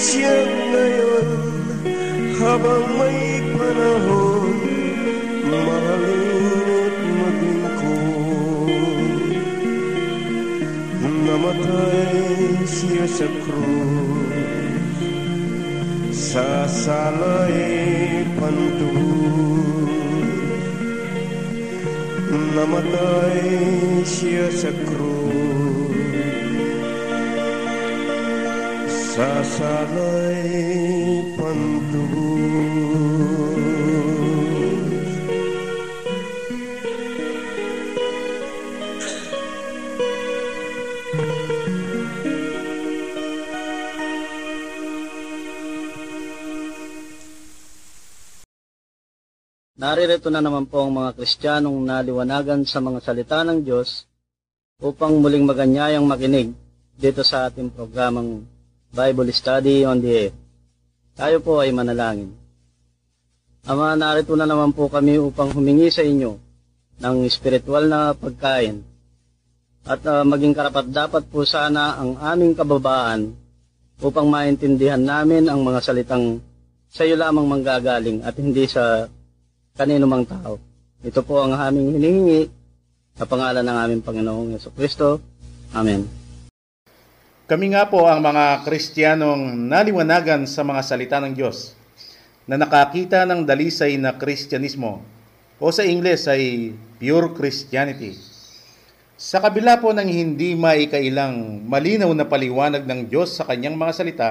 siya ngayon habang may panahon Mahalin Namatay siya sa Sa salay Namatay siya sa Sa salay pantubos Naririto na naman po ang mga Kristiyanong naliwanagan sa mga salita ng Diyos upang muling maganyayang makinig dito sa ating programang Bible Study on the Air. Tayo po ay manalangin. Ama, narito na naman po kami upang humingi sa inyo ng spiritual na pagkain at ah, maging karapat dapat po sana ang aming kababaan upang maintindihan namin ang mga salitang sa iyo lamang manggagaling at hindi sa kanino mang tao. Ito po ang aming hinihingi sa pangalan ng aming Panginoong Yeso Kristo. Amen. Kami nga po ang mga Kristiyanong naliwanagan sa mga salita ng Diyos na nakakita ng dalisay na Kristyanismo o sa Ingles ay pure Christianity. Sa kabila po ng hindi maikailang malinaw na paliwanag ng Diyos sa kanyang mga salita,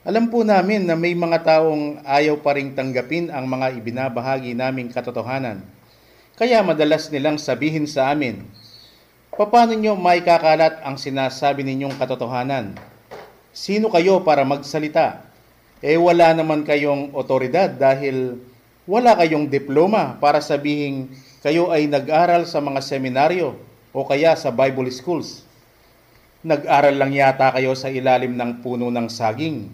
alam po namin na may mga taong ayaw pa ring tanggapin ang mga ibinabahagi naming katotohanan. Kaya madalas nilang sabihin sa amin, Paano nyo maikakalat ang sinasabi ninyong katotohanan? Sino kayo para magsalita? Eh wala naman kayong otoridad dahil wala kayong diploma para sabihin kayo ay nag-aral sa mga seminaryo o kaya sa Bible schools. Nag-aral lang yata kayo sa ilalim ng puno ng saging.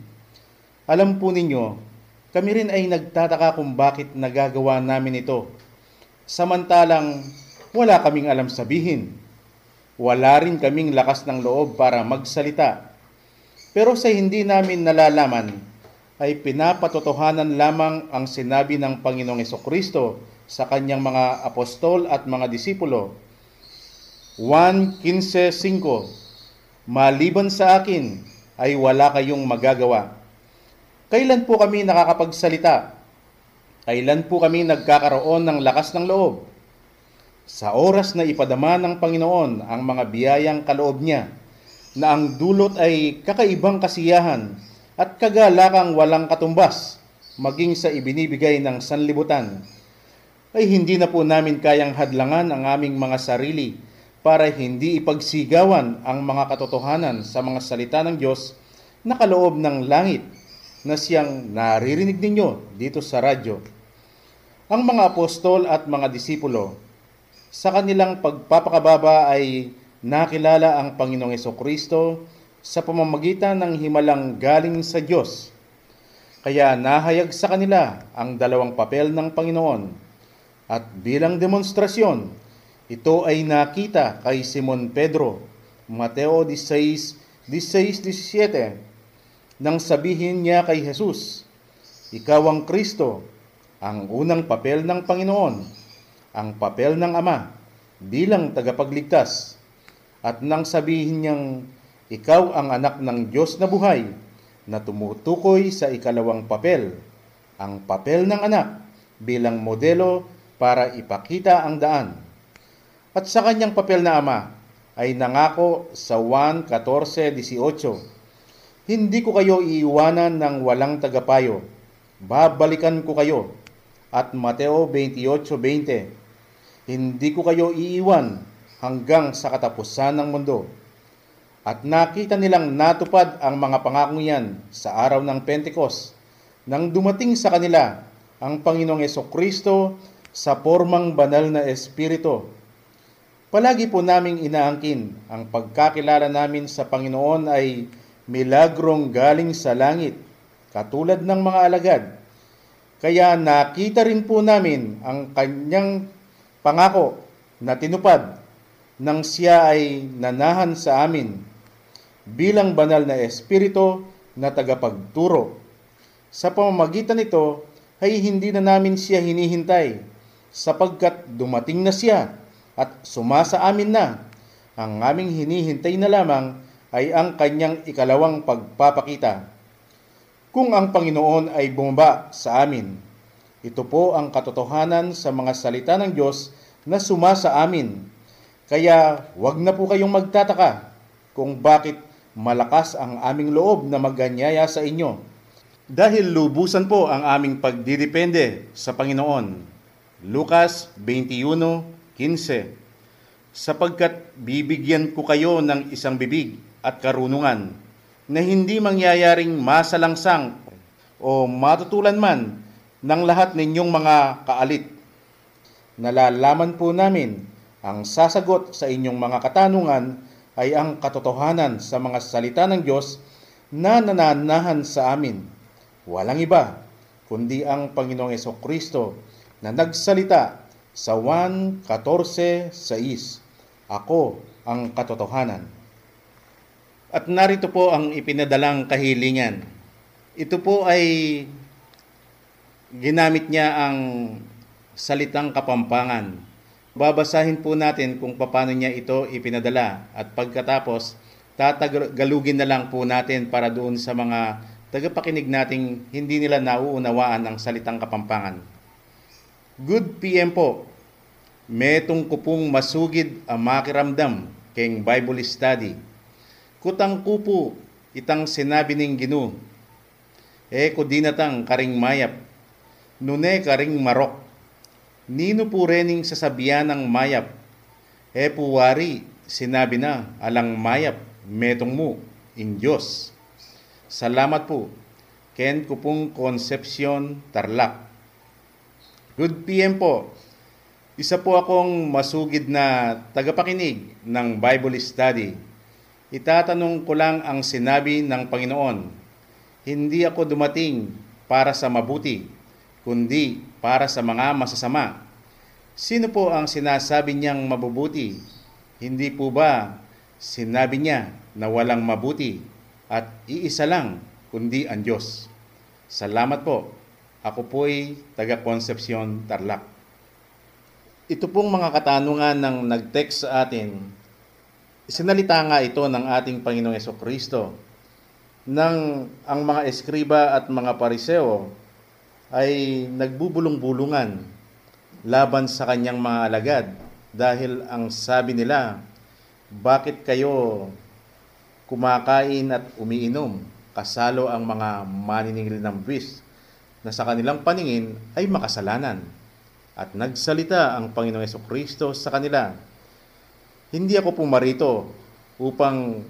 Alam po ninyo, kami rin ay nagtataka kung bakit nagagawa namin ito. Samantalang wala kaming alam sabihin wala rin kaming lakas ng loob para magsalita. Pero sa hindi namin nalalaman, ay pinapatotohanan lamang ang sinabi ng Panginoong Kristo sa kanyang mga apostol at mga disipulo. 1.15.5 Maliban sa akin ay wala kayong magagawa. Kailan po kami nakakapagsalita? Kailan po kami nagkakaroon ng lakas ng loob? Sa oras na ipadama ng Panginoon ang mga biyayang kaloob niya, na ang dulot ay kakaibang kasiyahan at kagalakang walang katumbas, maging sa ibinibigay ng sanlibutan, ay hindi na po namin kayang hadlangan ang aming mga sarili para hindi ipagsigawan ang mga katotohanan sa mga salita ng Diyos na kaloob ng langit na siyang naririnig ninyo dito sa radyo. Ang mga apostol at mga disipulo, sa kanilang pagpapakababa ay nakilala ang Panginoong Kristo sa pamamagitan ng himalang galing sa Diyos. Kaya nahayag sa kanila ang dalawang papel ng Panginoon. At bilang demonstrasyon, ito ay nakita kay Simon Pedro, Mateo 16, 16-17, nang sabihin niya kay Jesus, Ikaw ang Kristo, ang unang papel ng Panginoon, ang papel ng Ama bilang tagapagligtas. At nang sabihin niyang, ikaw ang anak ng Diyos na buhay na tumutukoy sa ikalawang papel, ang papel ng anak bilang modelo para ipakita ang daan. At sa kanyang papel na ama ay nangako sa 1.14.18, Hindi ko kayo iiwanan ng walang tagapayo, babalikan ko kayo at Mateo 28.20, Hindi ko kayo iiwan hanggang sa katapusan ng mundo. At nakita nilang natupad ang mga pangako niyan sa araw ng Pentecost nang dumating sa kanila ang Panginoong Yeso Kristo sa formang banal na Espiritu. Palagi po naming inaangkin ang pagkakilala namin sa Panginoon ay milagrong galing sa langit, katulad ng mga alagad kaya nakita rin po namin ang kanyang pangako na tinupad nang siya ay nanahan sa amin bilang banal na espiritu na tagapagturo. Sa pamamagitan nito ay hindi na namin siya hinihintay sapagkat dumating na siya at sumasa amin na. Ang aming hinihintay na lamang ay ang kanyang ikalawang pagpapakita kung ang Panginoon ay bumaba sa amin. Ito po ang katotohanan sa mga salita ng Diyos na suma sa amin. Kaya wag na po kayong magtataka kung bakit malakas ang aming loob na maganyaya sa inyo. Dahil lubusan po ang aming pagdidepende sa Panginoon. Lucas 21:15 Sapagkat bibigyan ko kayo ng isang bibig at karunungan na hindi mangyayaring masalangsang o matutulan man ng lahat ninyong mga kaalit. Nalalaman po namin ang sasagot sa inyong mga katanungan ay ang katotohanan sa mga salita ng Diyos na nananahan sa amin. Walang iba kundi ang Panginoong Yeso Kristo na nagsalita sa 1.14.6 Ako ang katotohanan. At narito po ang ipinadalang kahilingan. Ito po ay ginamit niya ang salitang kapampangan. Babasahin po natin kung paano niya ito ipinadala at pagkatapos tatagalugin na lang po natin para doon sa mga tagapakinig nating hindi nila nauunawaan ang salitang kapampangan. Good PM po. Metong kupong masugid ang makiramdam keng Bible study Kutang kupo, itang sinabi ning ginu. E ko dinatang karing mayap. Nune karing marok. Nino po rening sasabihan ng mayap. E puwari, sinabi na, alang mayap, metong mo, in Diyos. Salamat po. Ken Kupong Concepcion Tarlac. Good PM po. Isa po akong masugid na tagapakinig ng Bible study Itatanong ko lang ang sinabi ng Panginoon. Hindi ako dumating para sa mabuti, kundi para sa mga masasama. Sino po ang sinasabi niyang mabubuti? Hindi po ba sinabi niya na walang mabuti at iisa lang kundi ang Diyos? Salamat po. Ako po'y taga Concepcion, Tarlac. Ito pong mga katanungan ng nag-text sa atin Sinalita nga ito ng ating Panginoong Kristo nang ang mga eskriba at mga pariseo ay nagbubulong-bulungan laban sa kanyang mga alagad dahil ang sabi nila, bakit kayo kumakain at umiinom kasalo ang mga maniningil ng bis na sa kanilang paningin ay makasalanan. At nagsalita ang Panginoong Yeso Kristo sa kanila, hindi ako pumarito upang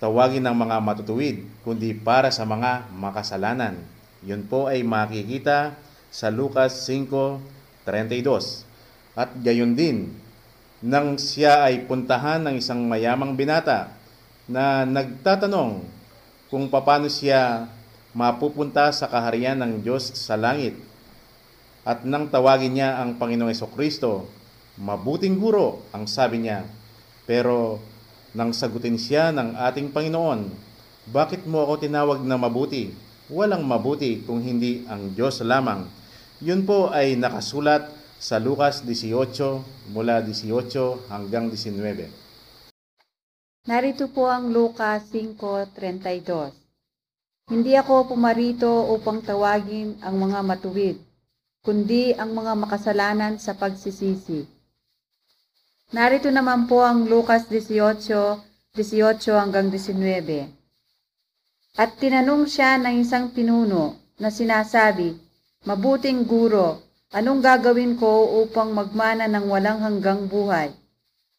tawagin ng mga matutuwid, kundi para sa mga makasalanan. Yun po ay makikita sa Lucas 5, 32. At gayon din, nang siya ay puntahan ng isang mayamang binata na nagtatanong kung paano siya mapupunta sa kaharian ng Diyos sa langit. At nang tawagin niya ang Panginoong Kristo, mabuting guro ang sabi niya. Pero nang sagutin siya ng ating Panginoon, bakit mo ako tinawag na mabuti? Walang mabuti kung hindi ang Diyos lamang. Yun po ay nakasulat sa Lucas 18 mula 18 hanggang 19. Narito po ang Lucas 5.32. Hindi ako pumarito upang tawagin ang mga matuwid, kundi ang mga makasalanan sa pagsisisi. Narito naman po ang Lucas 18, 18 hanggang 19. At tinanong siya ng isang pinuno na sinasabi, Mabuting guro, Anong gagawin ko upang magmana ng walang hanggang buhay?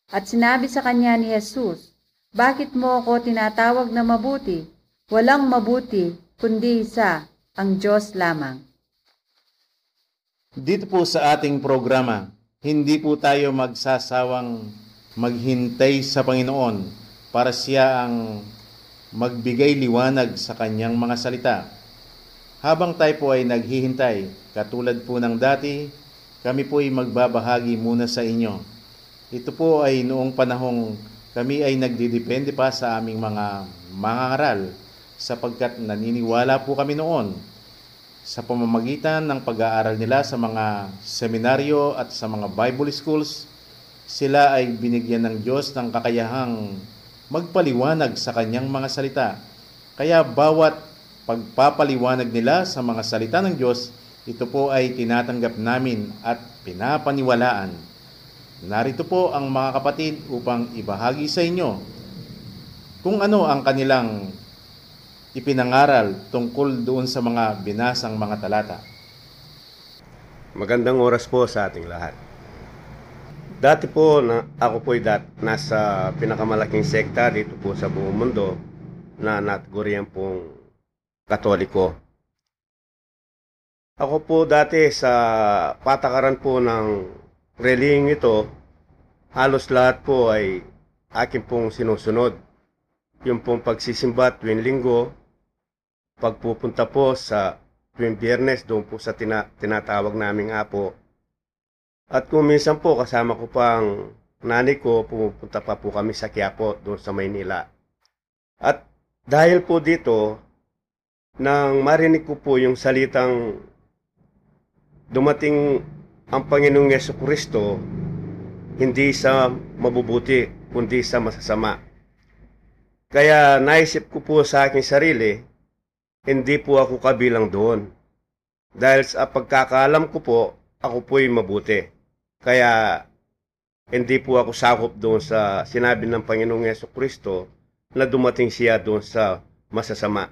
At sinabi sa kanya ni Jesus, Bakit mo ako tinatawag na mabuti? Walang mabuti, kundi isa, ang Diyos lamang. Dito po sa ating programa, hindi po tayo magsasawang maghintay sa Panginoon para siya ang magbigay liwanag sa kanyang mga salita habang tayo po ay naghihintay, katulad po ng dati, kami po ay magbabahagi muna sa inyo. Ito po ay noong panahong kami ay nagdidepende pa sa aming mga mangaral sapagkat naniniwala po kami noon sa pamamagitan ng pag-aaral nila sa mga seminaryo at sa mga Bible schools, sila ay binigyan ng Diyos ng kakayahang magpaliwanag sa kanyang mga salita. Kaya bawat pagpapaliwanag nila sa mga salita ng Diyos, ito po ay tinatanggap namin at pinapaniwalaan. Narito po ang mga kapatid upang ibahagi sa inyo kung ano ang kanilang ipinangaral tungkol doon sa mga binasang mga talata. Magandang oras po sa ating lahat. Dati po, na, ako po ay dat, nasa pinakamalaking sekta dito po sa buong mundo na natguriyan pong Katoliko. Ako po dati sa patakaran po ng reliyong ito, halos lahat po ay akin pong sinusunod. Yung pong pagsisimba tuwing linggo, pagpupunta po sa tuwing biyernes doon po sa tina, tinatawag naming apo. At kung minsan po kasama ko pang nanay ko, pumupunta pa po kami sa Quiapo doon sa Maynila. At dahil po dito, nang marinig ko po yung salitang dumating ang Panginoong Yeso Kristo hindi sa mabubuti kundi sa masasama. Kaya naisip ko po sa aking sarili, hindi po ako kabilang doon. Dahil sa pagkakaalam ko po, ako po'y mabuti. Kaya hindi po ako sakop doon sa sinabi ng Panginoong Yeso Kristo na dumating siya doon sa masasama.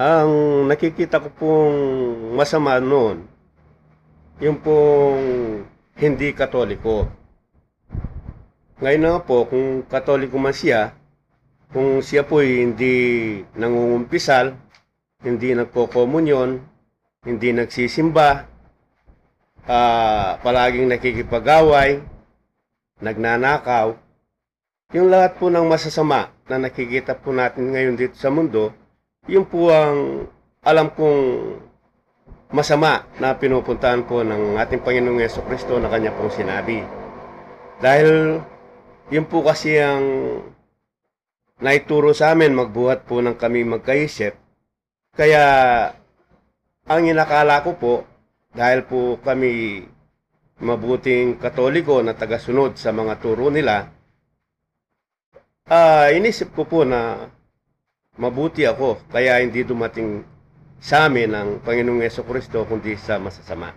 Ang nakikita ko pong masama noon, yung pong hindi katoliko. Ngayon na po, kung katoliko man siya, kung siya po hindi nangungumpisal, hindi nagko-komunyon, hindi nagsisimba, uh, palaging nakikipagaway, nagnanakaw, yung lahat po ng masasama na nakikita po natin ngayon dito sa mundo, yun po ang alam kong masama na pinupuntahan po ng ating Panginoong Yeso Kristo na kanya pong sinabi. Dahil yun po kasi ang naituro sa amin magbuhat po ng kami magkaisip. Kaya ang inakala ko po, dahil po kami mabuting katoliko na tagasunod sa mga turo nila, uh, inisip ko po na mabuti ako kaya hindi dumating sa amin ang Panginoong Yeso Kristo kundi sa masasama.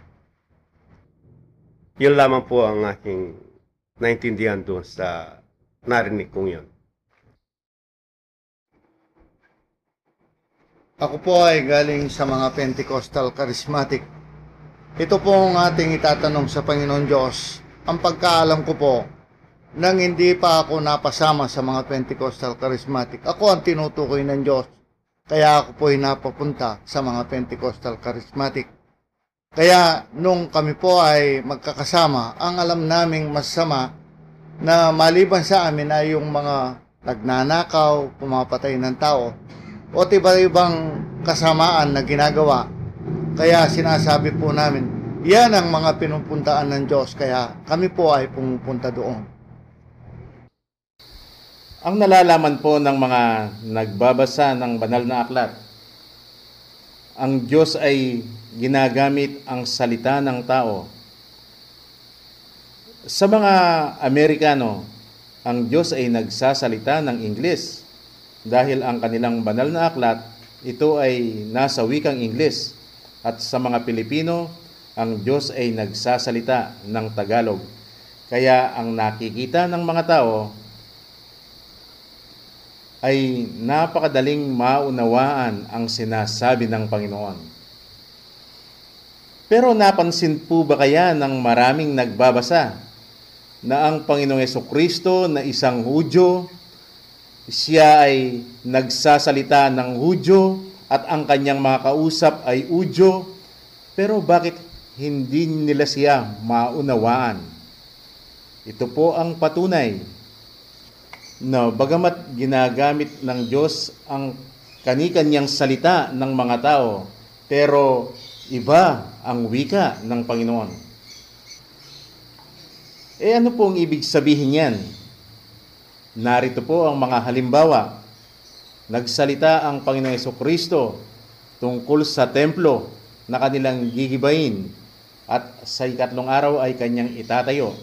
Yun lamang po ang aking naintindihan doon sa narinig kong yun. Ako po ay galing sa mga Pentecostal Charismatic. Ito po ang ating itatanong sa Panginoon Diyos. Ang pagkaalam ko po, nang hindi pa ako napasama sa mga Pentecostal Charismatic. Ako ang tinutukoy ng Diyos. Kaya ako po ay napapunta sa mga Pentecostal Charismatic. Kaya nung kami po ay magkakasama, ang alam naming masama na maliban sa amin ay yung mga nagnanakaw, pumapatay ng tao, o iba-ibang kasamaan na ginagawa. Kaya sinasabi po namin, yan ang mga pinupuntaan ng Diyos, kaya kami po ay pumupunta doon. Ang nalalaman po ng mga nagbabasa ng banal na aklat, ang Diyos ay ginagamit ang salita ng tao. Sa mga Amerikano, ang Diyos ay nagsasalita ng Ingles dahil ang kanilang banal na aklat, ito ay nasa wikang Ingles. At sa mga Pilipino, ang Diyos ay nagsasalita ng Tagalog. Kaya ang nakikita ng mga tao ay napakadaling maunawaan ang sinasabi ng Panginoon. Pero napansin po ba kaya ng maraming nagbabasa na ang Panginoong Yeso Kristo na isang Hudyo, siya ay nagsasalita ng Hudyo at ang kanyang mga kausap ay Hudyo, pero bakit hindi nila siya maunawaan? Ito po ang patunay na bagamat ginagamit ng Diyos ang kanikanyang salita ng mga tao, pero iba ang wika ng Panginoon. Eh ano po ang ibig sabihin yan? Narito po ang mga halimbawa. Nagsalita ang Panginoong Kristo tungkol sa templo na kanilang gigibayin at sa ikatlong araw ay kanyang itatayo.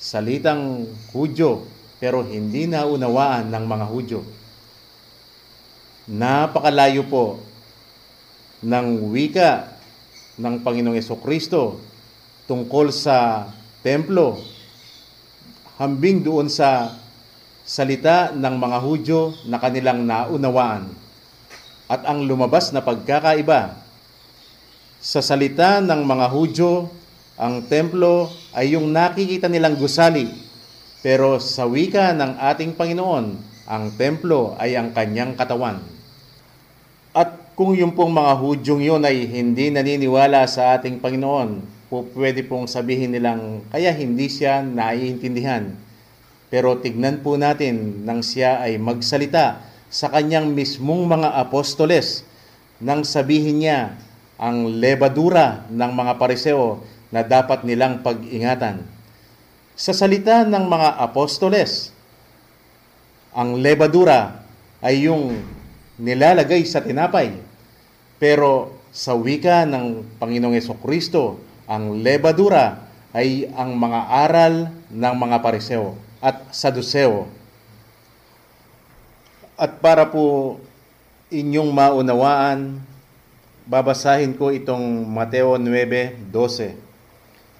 Salitang Hudyo pero hindi naunawaan ng mga Hudyo. Napakalayo po ng wika ng Panginoong Kristo tungkol sa templo hambing doon sa salita ng mga Hudyo na kanilang naunawaan. At ang lumabas na pagkakaiba sa salita ng mga Hudyo, ang templo ay yung nakikita nilang gusali pero sa wika ng ating Panginoon, ang templo ay ang kanyang katawan. At kung yung pong mga Hudyong yun ay hindi naniniwala sa ating Panginoon, po pwede pong sabihin nilang kaya hindi siya naiintindihan. Pero tignan po natin nang siya ay magsalita sa kanyang mismong mga apostoles nang sabihin niya ang lebadura ng mga pariseo na dapat nilang pag-ingatan. Sa salita ng mga apostoles, ang lebadura ay yung nilalagay sa tinapay. Pero sa wika ng Panginoong Yeso Kristo, ang lebadura ay ang mga aral ng mga pariseo at saduseo. At para po inyong maunawaan, babasahin ko itong Mateo 9:12.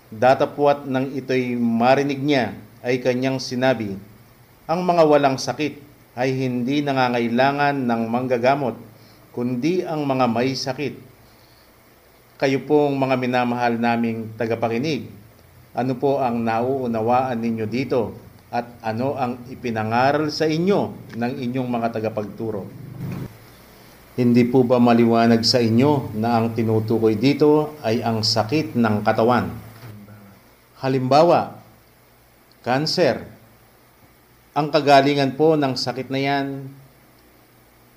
Datapwat nang ito'y marinig niya ay kanyang sinabi, ang mga walang sakit ay hindi nangangailangan ng manggagamot, kundi ang mga may sakit. Kayo pong mga minamahal naming tagapakinig, ano po ang nauunawaan ninyo dito at ano ang ipinangaral sa inyo ng inyong mga tagapagturo? Hindi po ba maliwanag sa inyo na ang tinutukoy dito ay ang sakit ng katawan? Halimbawa, cancer. Ang kagalingan po ng sakit na yan,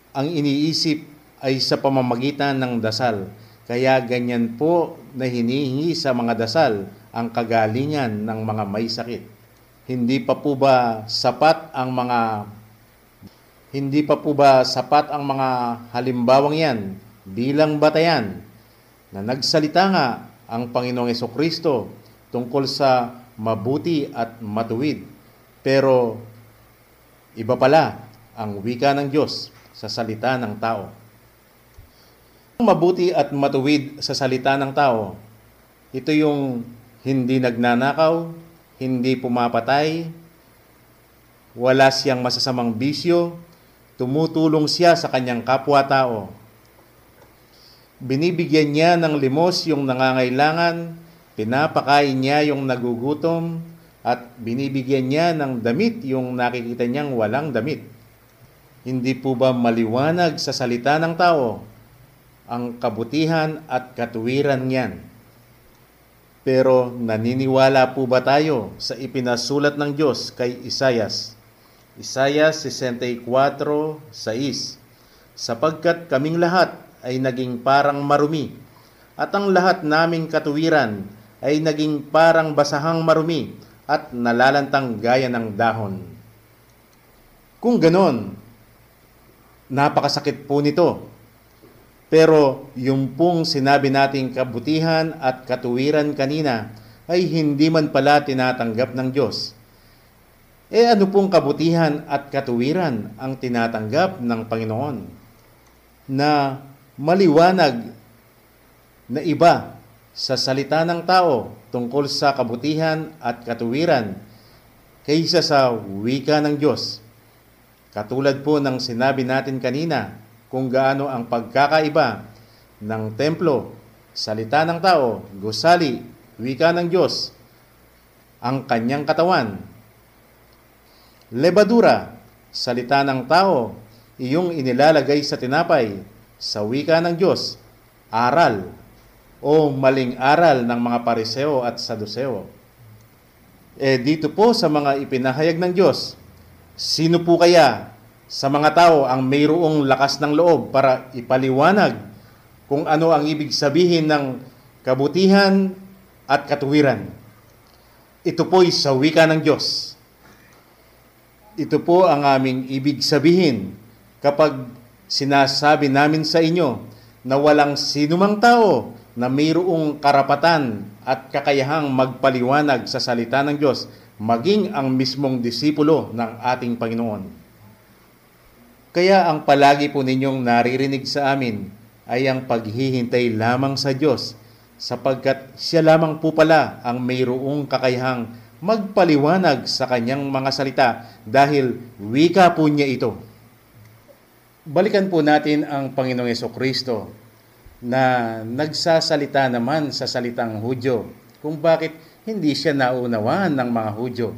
ang iniisip ay sa pamamagitan ng dasal. Kaya ganyan po na hinihingi sa mga dasal ang kagalingan ng mga may sakit. Hindi pa po ba sapat ang mga hindi pa po ba sapat ang mga halimbawang yan bilang batayan na nagsalita nga ang Panginoong Kristo tungkol sa mabuti at matuwid. Pero iba pala ang wika ng Diyos sa salita ng tao. Ang mabuti at matuwid sa salita ng tao, ito yung hindi nagnanakaw, hindi pumapatay, wala siyang masasamang bisyo, tumutulong siya sa kanyang kapwa-tao. Binibigyan niya ng limos yung nangangailangan, pinapakain niya yung nagugutom, at binibigyan niya ng damit yung nakikita niyang walang damit. Hindi po ba maliwanag sa salita ng tao ang kabutihan at katuwiran niyan? Pero naniniwala po ba tayo sa ipinasulat ng Diyos kay Isayas? Isayas 64:6 Sapagkat kaming lahat ay naging parang marumi, at ang lahat naming katuwiran ay naging parang basahang marumi at nalalantang gaya ng dahon. Kung ganon, napakasakit po nito. Pero yung pong sinabi nating kabutihan at katuwiran kanina ay hindi man pala tinatanggap ng Diyos. E ano pong kabutihan at katuwiran ang tinatanggap ng Panginoon? Na maliwanag na iba sa salita ng tao tungkol sa kabutihan at katuwiran kaysa sa wika ng Diyos. Katulad po ng sinabi natin kanina kung gaano ang pagkakaiba ng templo, salita ng tao, gusali, wika ng Diyos, ang kanyang katawan. Lebadura, salita ng tao, iyong inilalagay sa tinapay, sa wika ng Diyos, aral, o maling aral ng mga pariseo at saduseo. Eh dito po sa mga ipinahayag ng Diyos, sino po kaya sa mga tao ang mayroong lakas ng loob para ipaliwanag kung ano ang ibig sabihin ng kabutihan at katuwiran? Ito po'y sa wika ng Diyos. Ito po ang aming ibig sabihin kapag sinasabi namin sa inyo na walang sinumang tao na mayroong karapatan at kakayahang magpaliwanag sa salita ng Diyos, maging ang mismong disipulo ng ating Panginoon. Kaya ang palagi po ninyong naririnig sa amin ay ang paghihintay lamang sa Diyos sapagkat siya lamang po pala ang mayroong kakayahang magpaliwanag sa kanyang mga salita dahil wika po niya ito. Balikan po natin ang Panginoong Yeso Kristo na nagsasalita naman sa salitang Hudyo kung bakit hindi siya naunawaan ng mga Hudyo.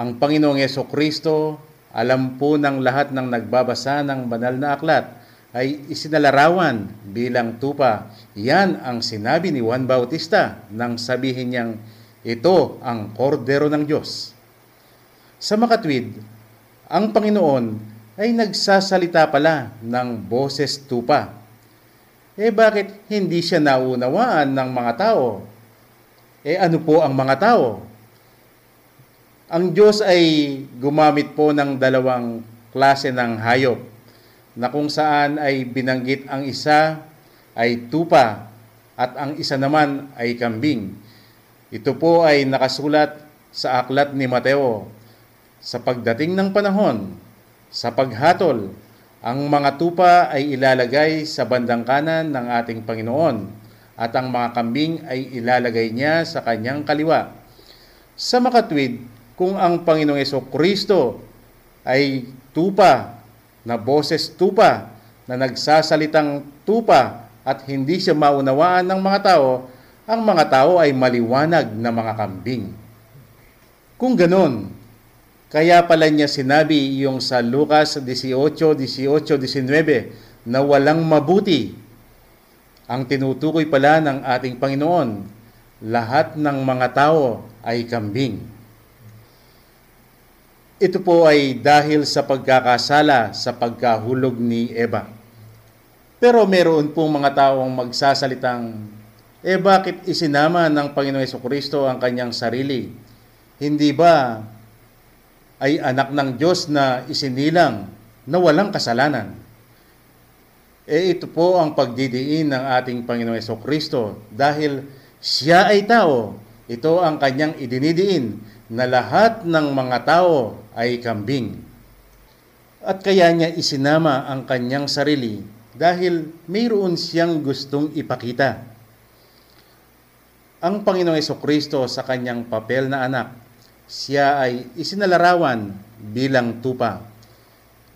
Ang Panginoong Yeso Kristo, alam po ng lahat ng nagbabasa ng banal na aklat, ay isinalarawan bilang tupa. Yan ang sinabi ni Juan Bautista nang sabihin niyang, ito ang kordero ng Diyos. Sa makatwid, ang Panginoon ay nagsasalita pala ng boses tupa. Eh bakit hindi siya naunawaan ng mga tao? Eh ano po ang mga tao? Ang Diyos ay gumamit po ng dalawang klase ng hayop na kung saan ay binanggit ang isa ay tupa at ang isa naman ay kambing. Ito po ay nakasulat sa aklat ni Mateo. Sa pagdating ng panahon, sa paghatol, ang mga tupa ay ilalagay sa bandang kanan ng ating Panginoon at ang mga kambing ay ilalagay niya sa kanyang kaliwa. Sa makatwid, kung ang Panginoong Yeso Kristo ay tupa, na boses tupa, na nagsasalitang tupa at hindi siya maunawaan ng mga tao, ang mga tao ay maliwanag na mga kambing. Kung ganon, kaya pala niya sinabi yung sa Lucas 18, 18, 19 na walang mabuti. Ang tinutukoy pala ng ating Panginoon, lahat ng mga tao ay kambing. Ito po ay dahil sa pagkakasala sa pagkahulog ni Eva. Pero meron pong mga taong magsasalitang eh bakit isinama ng Panginoong Yeso Kristo ang kanyang sarili? Hindi ba ay anak ng Diyos na isinilang na walang kasalanan? Eh ito po ang pagdidiin ng ating Panginoong Yeso Kristo dahil siya ay tao. Ito ang kanyang idinidiin na lahat ng mga tao ay kambing. At kaya niya isinama ang kanyang sarili dahil mayroon siyang gustong ipakita ang Panginoong Kristo sa kanyang papel na anak, siya ay isinalarawan bilang tupa.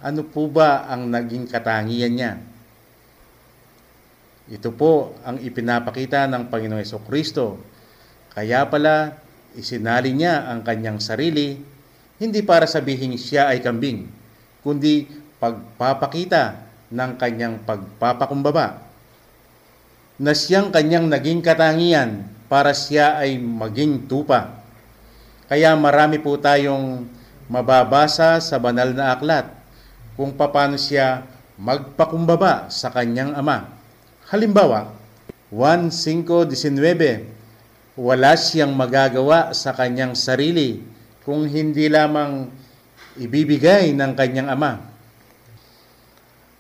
Ano po ba ang naging katangian niya? Ito po ang ipinapakita ng Panginoong Kristo. Kaya pala, isinali niya ang kanyang sarili, hindi para sabihin siya ay kambing, kundi pagpapakita ng kanyang pagpapakumbaba na siyang kanyang naging katangian para siya ay maging tupa. Kaya marami po tayong mababasa sa banal na aklat kung paano siya magpakumbaba sa kanyang ama. Halimbawa, 1.5.19 Wala siyang magagawa sa kanyang sarili kung hindi lamang ibibigay ng kanyang ama.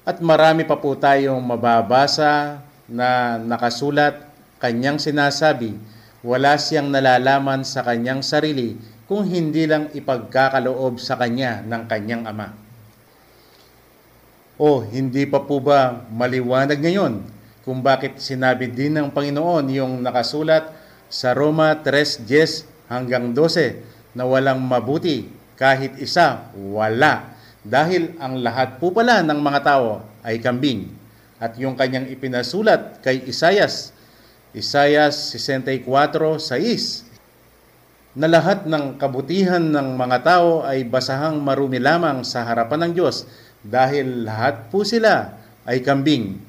At marami pa po tayong mababasa na nakasulat kanyang sinasabi, wala siyang nalalaman sa kanyang sarili kung hindi lang ipagkakaloob sa kanya ng kanyang ama. O hindi pa po ba maliwanag ngayon kung bakit sinabi din ng Panginoon yung nakasulat sa Roma 3.10 hanggang 12 na walang mabuti kahit isa, wala. Dahil ang lahat po pala ng mga tao ay kambing. At yung kanyang ipinasulat kay Isayas, Isayas 64.6, na lahat ng kabutihan ng mga tao ay basahang marumi lamang sa harapan ng Diyos dahil lahat po sila ay kambing.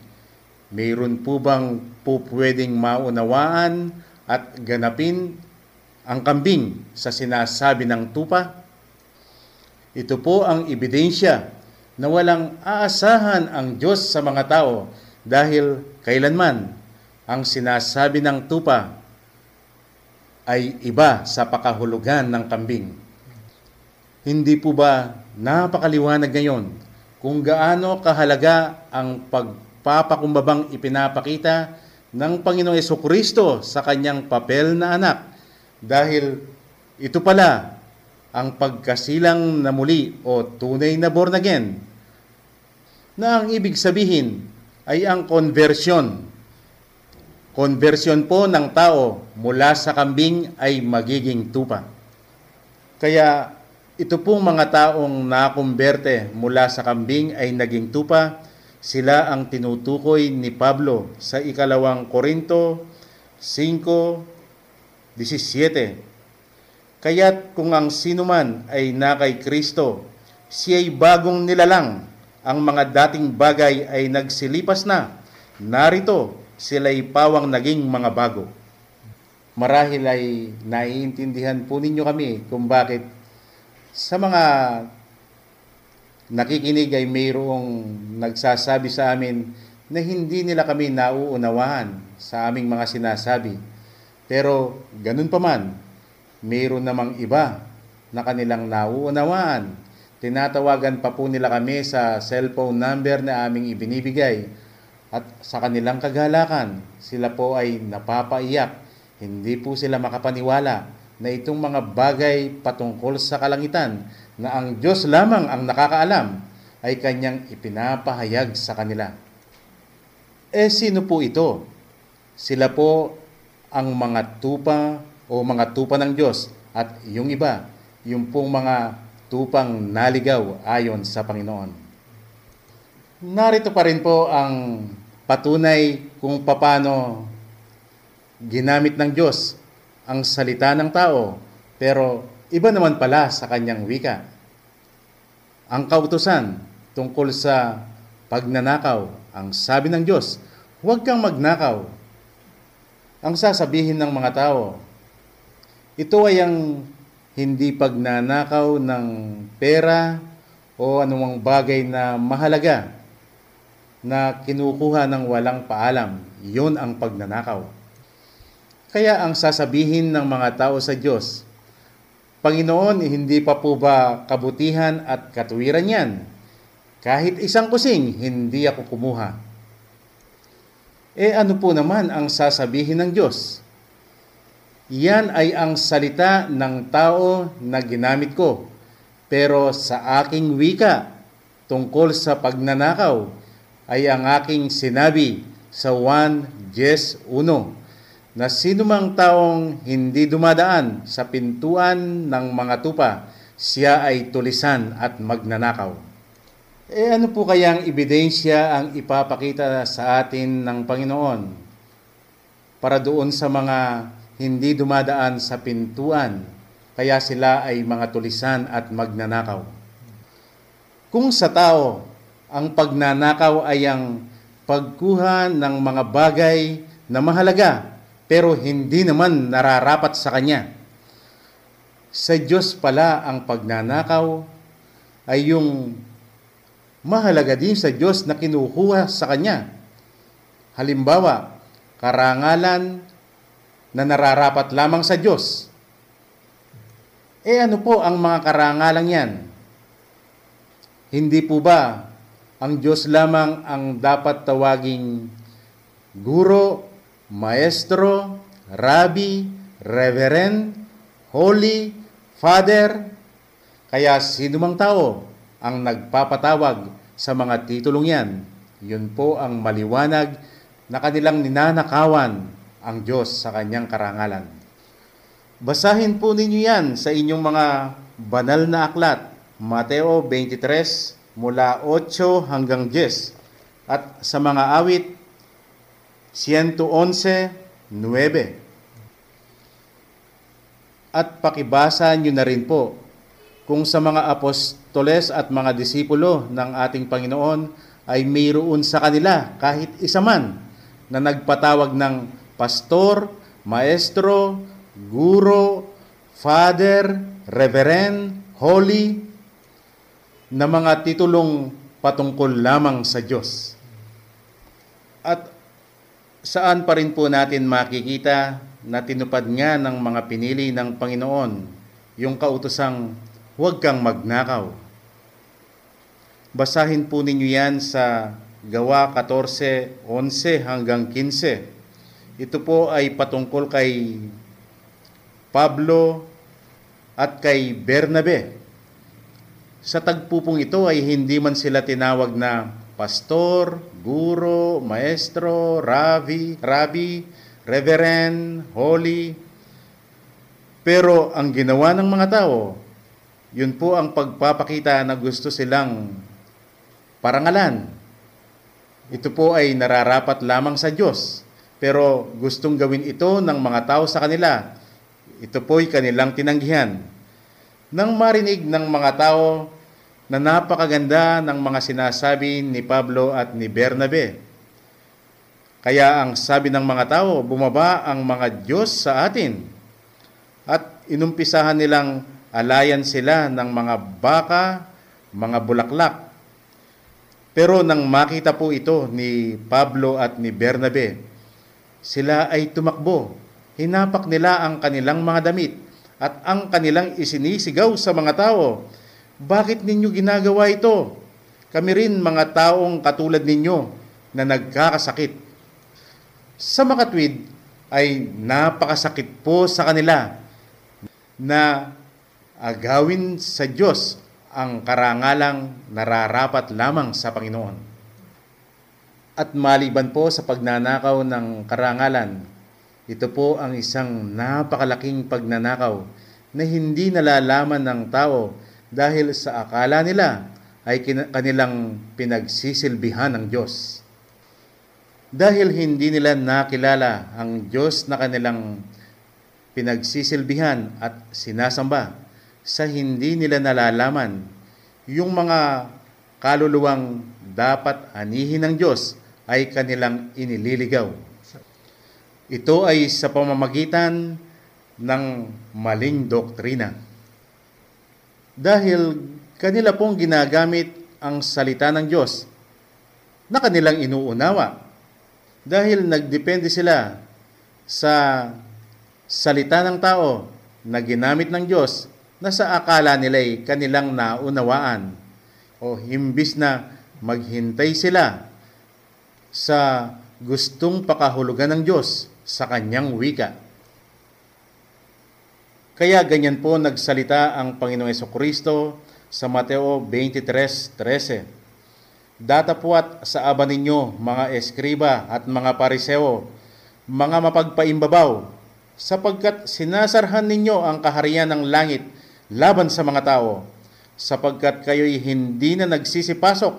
Mayroon po bang po pwedeng maunawaan at ganapin ang kambing sa sinasabi ng tupa? Ito po ang ebidensya na walang aasahan ang Diyos sa mga tao dahil kailanman ang sinasabi ng tupa ay iba sa pakahulugan ng kambing. Hindi po ba napakaliwanag ngayon kung gaano kahalaga ang pagpapakumbabang ipinapakita ng Panginoong Kristo sa kanyang papel na anak dahil ito pala ang pagkasilang na muli o tunay na born again na ang ibig sabihin ay ang conversion. Conversion po ng tao mula sa kambing ay magiging tupa. Kaya ito pong mga taong nakumberte mula sa kambing ay naging tupa, sila ang tinutukoy ni Pablo sa ikalawang Korinto 5.17. Kaya't kung ang sinuman ay nakay Kristo, siya'y bagong nilalang, ang mga dating bagay ay nagsilipas na, narito sila'y pawang naging mga bago. Marahil ay naiintindihan po ninyo kami kung bakit sa mga nakikinig ay mayroong nagsasabi sa amin na hindi nila kami nauunawahan sa aming mga sinasabi. Pero ganun pa man, mayroon namang iba na kanilang nauunawaan. Tinatawagan pa po nila kami sa cellphone number na aming ibinibigay at sa kanilang kagalakan, sila po ay napapaiyak. Hindi po sila makapaniwala na itong mga bagay patungkol sa kalangitan na ang Diyos lamang ang nakakaalam ay kanyang ipinapahayag sa kanila. Eh sino po ito? Sila po ang mga tupa o mga tupa ng Diyos at yung iba, yung pong mga tupang naligaw ayon sa Panginoon. Narito pa rin po ang patunay kung paano ginamit ng Diyos ang salita ng tao, pero iba naman pala sa kanyang wika. Ang kautusan tungkol sa pagnanakaw, ang sabi ng Diyos, huwag kang magnakaw. Ang sasabihin ng mga tao, ito ay ang hindi pagnanakaw ng pera o anumang bagay na mahalaga na kinukuha ng walang paalam. Yun ang pagnanakaw. Kaya ang sasabihin ng mga tao sa Diyos, Panginoon, hindi pa po ba kabutihan at katuwiran yan? Kahit isang kusing, hindi ako kumuha. Eh ano po naman ang sasabihin ng Diyos? Yan ay ang salita ng tao na ginamit ko. Pero sa aking wika tungkol sa pagnanakaw ay ang aking sinabi sa 1 Jes 1 na sinumang taong hindi dumadaan sa pintuan ng mga tupa, siya ay tulisan at magnanakaw. Eh ano po kayang ebidensya ang ipapakita sa atin ng Panginoon para doon sa mga hindi dumadaan sa pintuan, kaya sila ay mga tulisan at magnanakaw. Kung sa tao, ang pagnanakaw ay ang pagkuha ng mga bagay na mahalaga pero hindi naman nararapat sa Kanya. Sa Diyos pala ang pagnanakaw ay yung mahalaga din sa Diyos na kinukuha sa Kanya. Halimbawa, karangalan na nararapat lamang sa Diyos. Eh ano po ang mga karangalang yan? Hindi po ba ang Diyos lamang ang dapat tawaging guro, maestro, rabbi, reverend, holy, father? Kaya sino mang tao ang nagpapatawag sa mga titulong yan, yun po ang maliwanag na kanilang ninanakawan ang Diyos sa kanyang karangalan. Basahin po ninyo yan sa inyong mga banal na aklat, Mateo 23 mula 8 hanggang 10 at sa mga awit 111, 9. At pakibasa nyo na rin po kung sa mga apostoles at mga disipulo ng ating Panginoon ay mayroon sa kanila kahit isa man na nagpatawag ng pastor, maestro, guro, father, reverend, holy, na mga titulong patungkol lamang sa Diyos. At saan pa rin po natin makikita na tinupad nga ng mga pinili ng Panginoon yung kautosang huwag kang magnakaw. Basahin po ninyo yan sa Gawa 14, 11 hanggang 15. Ito po ay patungkol kay Pablo at kay Bernabe sa tagpupong ito ay hindi man sila tinawag na pastor, guro, maestro, rabi, rabi, reverend, holy. Pero ang ginawa ng mga tao, yun po ang pagpapakita na gusto silang parangalan. Ito po ay nararapat lamang sa Diyos, pero gustong gawin ito ng mga tao sa kanila. Ito po'y kanilang tinanggihan. Nang marinig ng mga tao na napakaganda ng mga sinasabi ni Pablo at ni Bernabe. Kaya ang sabi ng mga tao, bumaba ang mga Diyos sa atin. At inumpisahan nilang alayan sila ng mga baka, mga bulaklak. Pero nang makita po ito ni Pablo at ni Bernabe, sila ay tumakbo. Hinapak nila ang kanilang mga damit at ang kanilang isinisigaw sa mga tao bakit ninyo ginagawa ito? Kami rin mga taong katulad ninyo na nagkakasakit. Sa makatwid ay napakasakit po sa kanila na agawin sa Diyos ang karangalang nararapat lamang sa Panginoon. At maliban po sa pagnanakaw ng karangalan, ito po ang isang napakalaking pagnanakaw na hindi nalalaman ng tao dahil sa akala nila ay kanilang pinagsisilbihan ng Diyos. Dahil hindi nila nakilala ang Diyos na kanilang pinagsisilbihan at sinasamba, sa hindi nila nalalaman yung mga kaluluwang dapat anihin ng Diyos ay kanilang inililigaw. Ito ay sa pamamagitan ng maling doktrina dahil kanila pong ginagamit ang salita ng Diyos na kanilang inuunawa. Dahil nagdepende sila sa salita ng tao na ginamit ng Diyos na sa akala nila ay kanilang naunawaan o himbis na maghintay sila sa gustong pakahulugan ng Diyos sa kanyang wika. Kaya ganyan po nagsalita ang Panginoong Kristo sa Mateo 23.13. Datapwat sa aba ninyo, mga eskriba at mga pariseo, mga mapagpaimbabaw, sapagkat sinasarhan ninyo ang kaharian ng langit laban sa mga tao, sapagkat kayo'y hindi na nagsisipasok,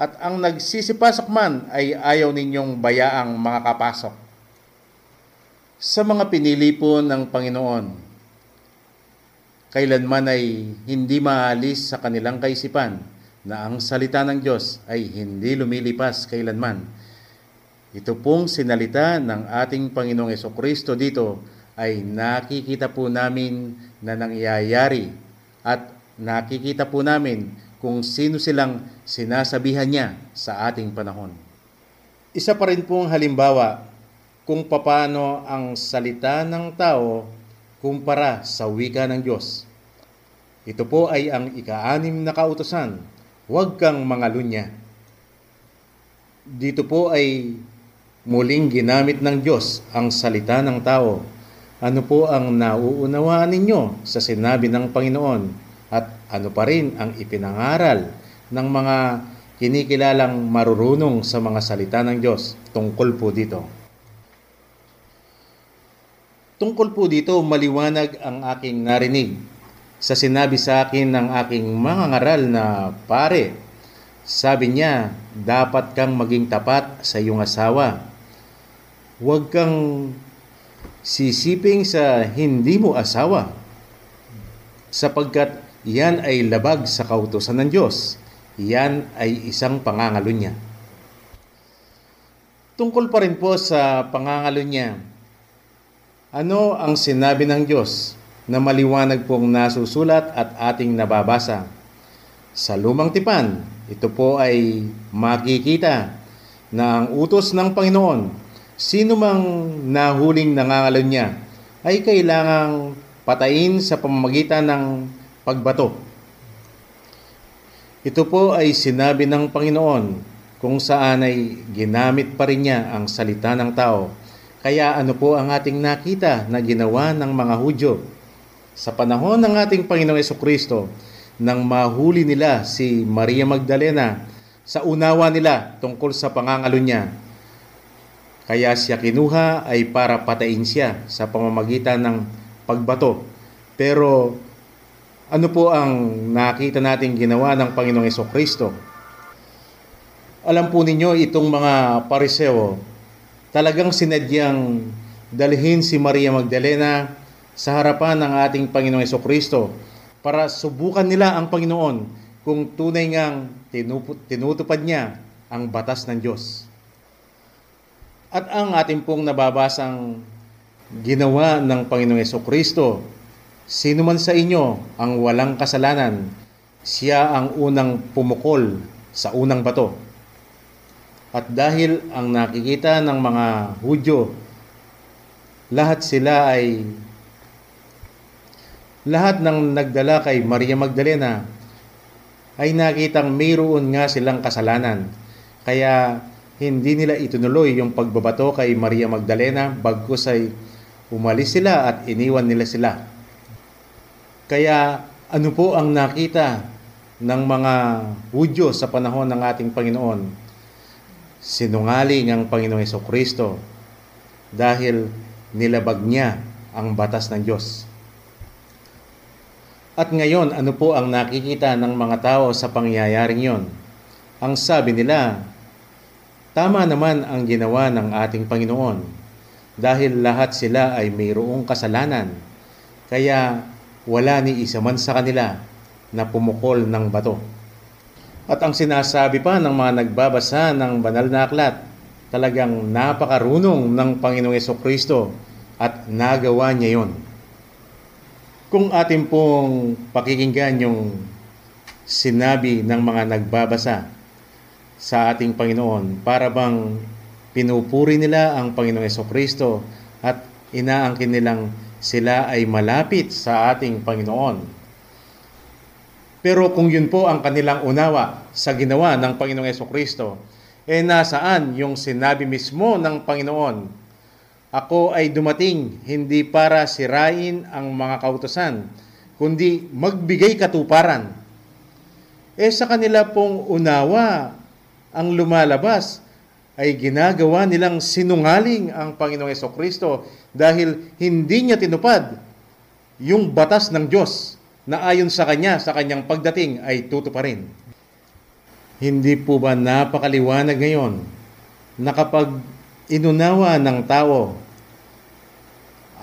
at ang nagsisipasok man ay ayaw ninyong bayaang makakapasok. Sa mga pinili po ng Panginoon, kailanman ay hindi maalis sa kanilang kaisipan na ang salita ng Diyos ay hindi lumilipas kailanman. Ito pong sinalita ng ating Panginoong Kristo dito ay nakikita po namin na nangyayari at nakikita po namin kung sino silang sinasabihan niya sa ating panahon. Isa pa rin pong halimbawa kung paano ang salita ng tao kumpara sa wika ng Diyos. Ito po ay ang ika-anim na kautosan, huwag kang mangalunya. Dito po ay muling ginamit ng Diyos ang salita ng tao. Ano po ang nauunawaan ninyo sa sinabi ng Panginoon at ano pa rin ang ipinangaral ng mga kinikilalang marurunong sa mga salita ng Diyos tungkol po dito. Tungkol po dito, maliwanag ang aking narinig sa sinabi sa akin ng aking mga ngaral na pare. Sabi niya, dapat kang maging tapat sa iyong asawa Huwag kang sisiping sa hindi mo asawa sapagkat yan ay labag sa kautosan ng Diyos. Yan ay isang pangangalunya. Tungkol pa rin po sa pangangalunya, ano ang sinabi ng Diyos na maliwanag pong nasusulat at ating nababasa? Sa lumang tipan, ito po ay makikita na ang utos ng Panginoon Sino mang nahuling nangangalan niya ay kailangang patayin sa pamamagitan ng pagbato. Ito po ay sinabi ng Panginoon kung saan ay ginamit pa rin niya ang salita ng tao. Kaya ano po ang ating nakita na ginawa ng mga Hudyo sa panahon ng ating Panginoong Kristo nang mahuli nila si Maria Magdalena sa unawa nila tungkol sa pangangalo niya kaya siya kinuha ay para patayin siya sa pamamagitan ng pagbato. Pero ano po ang nakita nating ginawa ng Panginoong Kristo? Alam po ninyo itong mga pariseo, talagang sinadyang dalhin si Maria Magdalena sa harapan ng ating Panginoong Kristo para subukan nila ang Panginoon kung tunay ngang tinutupad niya ang batas ng Diyos. At ang ating pong nababasang ginawa ng Panginoong Kristo, sino man sa inyo ang walang kasalanan, siya ang unang pumukol sa unang bato. At dahil ang nakikita ng mga Hudyo, lahat sila ay lahat ng nagdala kay Maria Magdalena ay nakitang mayroon nga silang kasalanan. Kaya hindi nila itunuloy yung pagbabato kay Maria Magdalena bagkus ay umalis sila at iniwan nila sila. Kaya ano po ang nakita ng mga Hudyo sa panahon ng ating Panginoon? Sinungaling ang Panginoong Heso Kristo dahil nilabag niya ang batas ng Diyos. At ngayon, ano po ang nakikita ng mga tao sa pangyayaring yon? Ang sabi nila, Tama naman ang ginawa ng ating Panginoon dahil lahat sila ay mayroong kasalanan. Kaya wala ni isa man sa kanila na pumukol ng bato. At ang sinasabi pa ng mga nagbabasa ng banal na aklat, talagang napakarunong ng Panginoong Yeso Kristo at nagawa niya yon. Kung atin pong pakikinggan yung sinabi ng mga nagbabasa sa ating Panginoon para bang pinupuri nila ang Panginoong Yeso Kristo at inaangkin nilang sila ay malapit sa ating Panginoon. Pero kung yun po ang kanilang unawa sa ginawa ng Panginoong Yeso Kristo, eh nasaan yung sinabi mismo ng Panginoon, Ako ay dumating hindi para sirain ang mga kautosan, kundi magbigay katuparan. Eh sa kanila pong unawa, ang lumalabas ay ginagawa nilang sinungaling ang Panginoong Kristo dahil hindi niya tinupad yung batas ng Diyos na ayon sa Kanya, sa Kanyang pagdating ay tutuparin. Hindi po ba napakaliwanag ngayon na kapag inunawa ng tao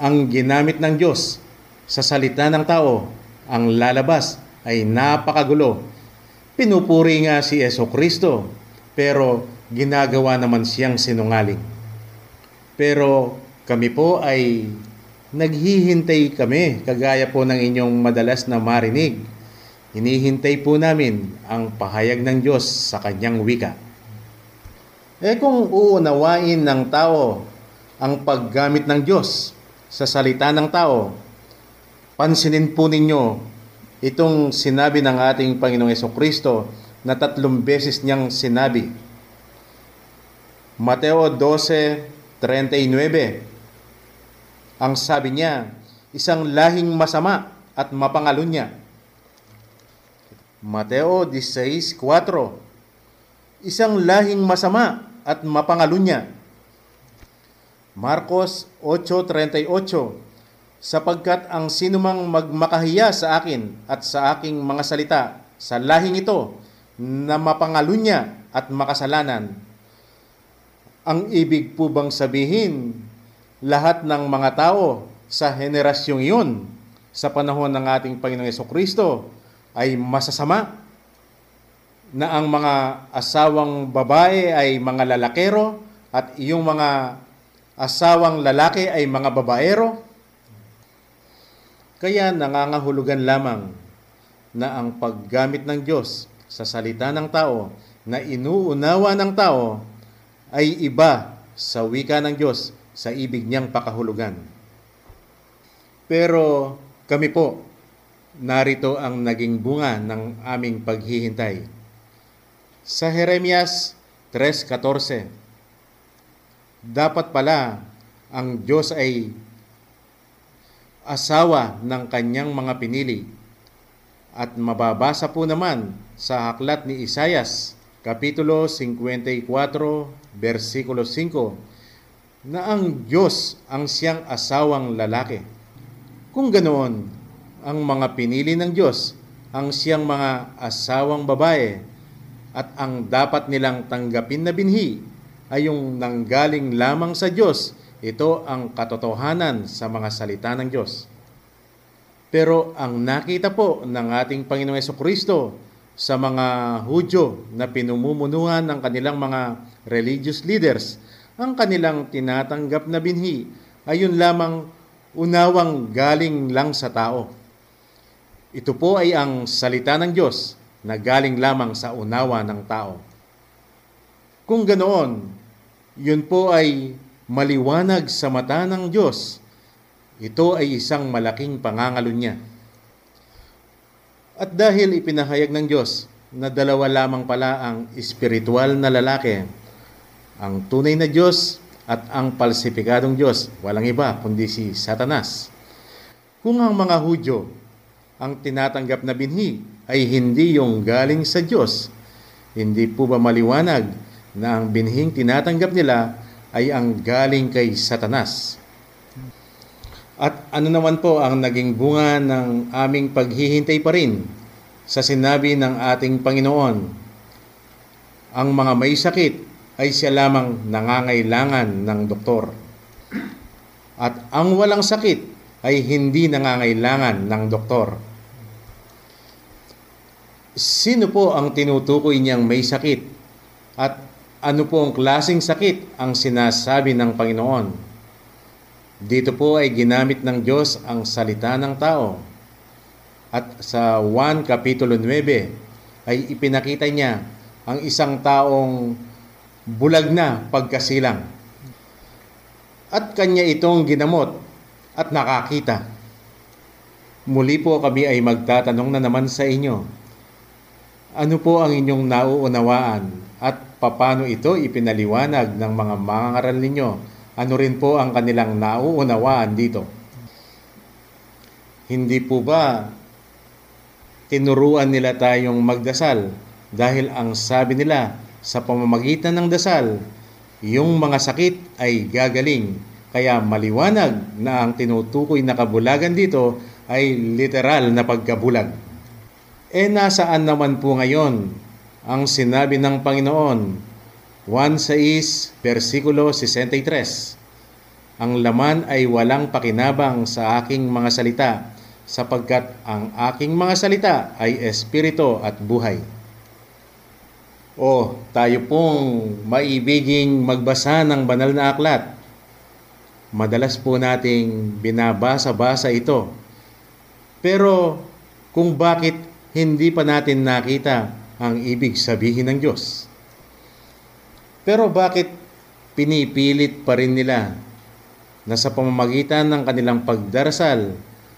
ang ginamit ng Diyos sa salita ng tao, ang lalabas ay napakagulo. Pinupuri nga si Yeso Kristo pero ginagawa naman siyang sinungaling. Pero kami po ay naghihintay kami, kagaya po ng inyong madalas na marinig. Hinihintay po namin ang pahayag ng Diyos sa kanyang wika. Eh kung uunawain ng tao ang paggamit ng Diyos sa salita ng tao, pansinin po ninyo itong sinabi ng ating Panginoong Yeso Kristo na tatlong beses niyang sinabi. Mateo 12:39. Ang sabi niya, isang lahing masama at mapangalon niya. Mateo 16:4. Isang lahing masama at mapangalon niya. Marcos 8:38 sapagkat ang sinumang magmakahiya sa akin at sa aking mga salita sa lahing ito na mapangalunya at makasalanan. Ang ibig po bang sabihin, lahat ng mga tao sa henerasyong iyon sa panahon ng ating Panginoong Kristo ay masasama na ang mga asawang babae ay mga lalakero at iyong mga asawang lalaki ay mga babaero? Kaya nangangahulugan lamang na ang paggamit ng Diyos sa salita ng tao na inuunawa ng tao ay iba sa wika ng Diyos sa ibig niyang pakahulugan. Pero kami po, narito ang naging bunga ng aming paghihintay. Sa Jeremias 3.14, dapat pala ang Diyos ay asawa ng kanyang mga pinili. At mababasa po naman sa aklat ni Isayas, Kapitulo 54, versikulo 5, na ang Diyos ang siyang asawang lalaki. Kung ganoon, ang mga pinili ng Diyos ang siyang mga asawang babae at ang dapat nilang tanggapin na binhi ay yung nanggaling lamang sa Diyos ito ang katotohanan sa mga salita ng Diyos. Pero ang nakita po ng ating Panginoong Yeso Kristo sa mga Hudyo na pinumumunuhan ng kanilang mga religious leaders, ang kanilang tinatanggap na binhi ay yun lamang unawang galing lang sa tao. Ito po ay ang salita ng Diyos na galing lamang sa unawa ng tao. Kung ganoon, yun po ay maliwanag sa mata ng Diyos, ito ay isang malaking pangangalo niya. At dahil ipinahayag ng Diyos na dalawa lamang pala ang espiritual na lalaki, ang tunay na Diyos at ang palsipikadong Diyos, walang iba kundi si Satanas. Kung ang mga Hudyo ang tinatanggap na binhi ay hindi yung galing sa Diyos, hindi po ba maliwanag na ang binhing tinatanggap nila ay ang galing kay Satanas. At ano naman po ang naging bunga ng aming paghihintay pa rin sa sinabi ng ating Panginoon. Ang mga may sakit ay siya lamang nangangailangan ng doktor. At ang walang sakit ay hindi nangangailangan ng doktor. Sino po ang tinutukoy niyang may sakit? At ano po ang klasing sakit ang sinasabi ng Panginoon. Dito po ay ginamit ng Diyos ang salita ng tao. At sa 1 Kapitulo 9 ay ipinakita niya ang isang taong bulag na pagkasilang. At kanya itong ginamot at nakakita. Muli po kami ay magtatanong na naman sa inyo. Ano po ang inyong nauunawaan at papano ito ipinaliwanag ng mga mangangaral ninyo. Ano rin po ang kanilang nauunawaan dito. Hindi po ba tinuruan nila tayong magdasal dahil ang sabi nila sa pamamagitan ng dasal, yung mga sakit ay gagaling. Kaya maliwanag na ang tinutukoy na kabulagan dito ay literal na pagkabulag. E nasaan naman po ngayon ang sinabi ng Panginoon. 1.6, versikulo 63. Ang laman ay walang pakinabang sa aking mga salita, sapagkat ang aking mga salita ay espiritu at buhay. O tayo pong maibiging magbasa ng banal na aklat. Madalas po nating binabasa-basa ito. Pero kung bakit hindi pa natin nakita ang ibig sabihin ng Diyos. Pero bakit pinipilit pa rin nila na sa pamamagitan ng kanilang pagdarasal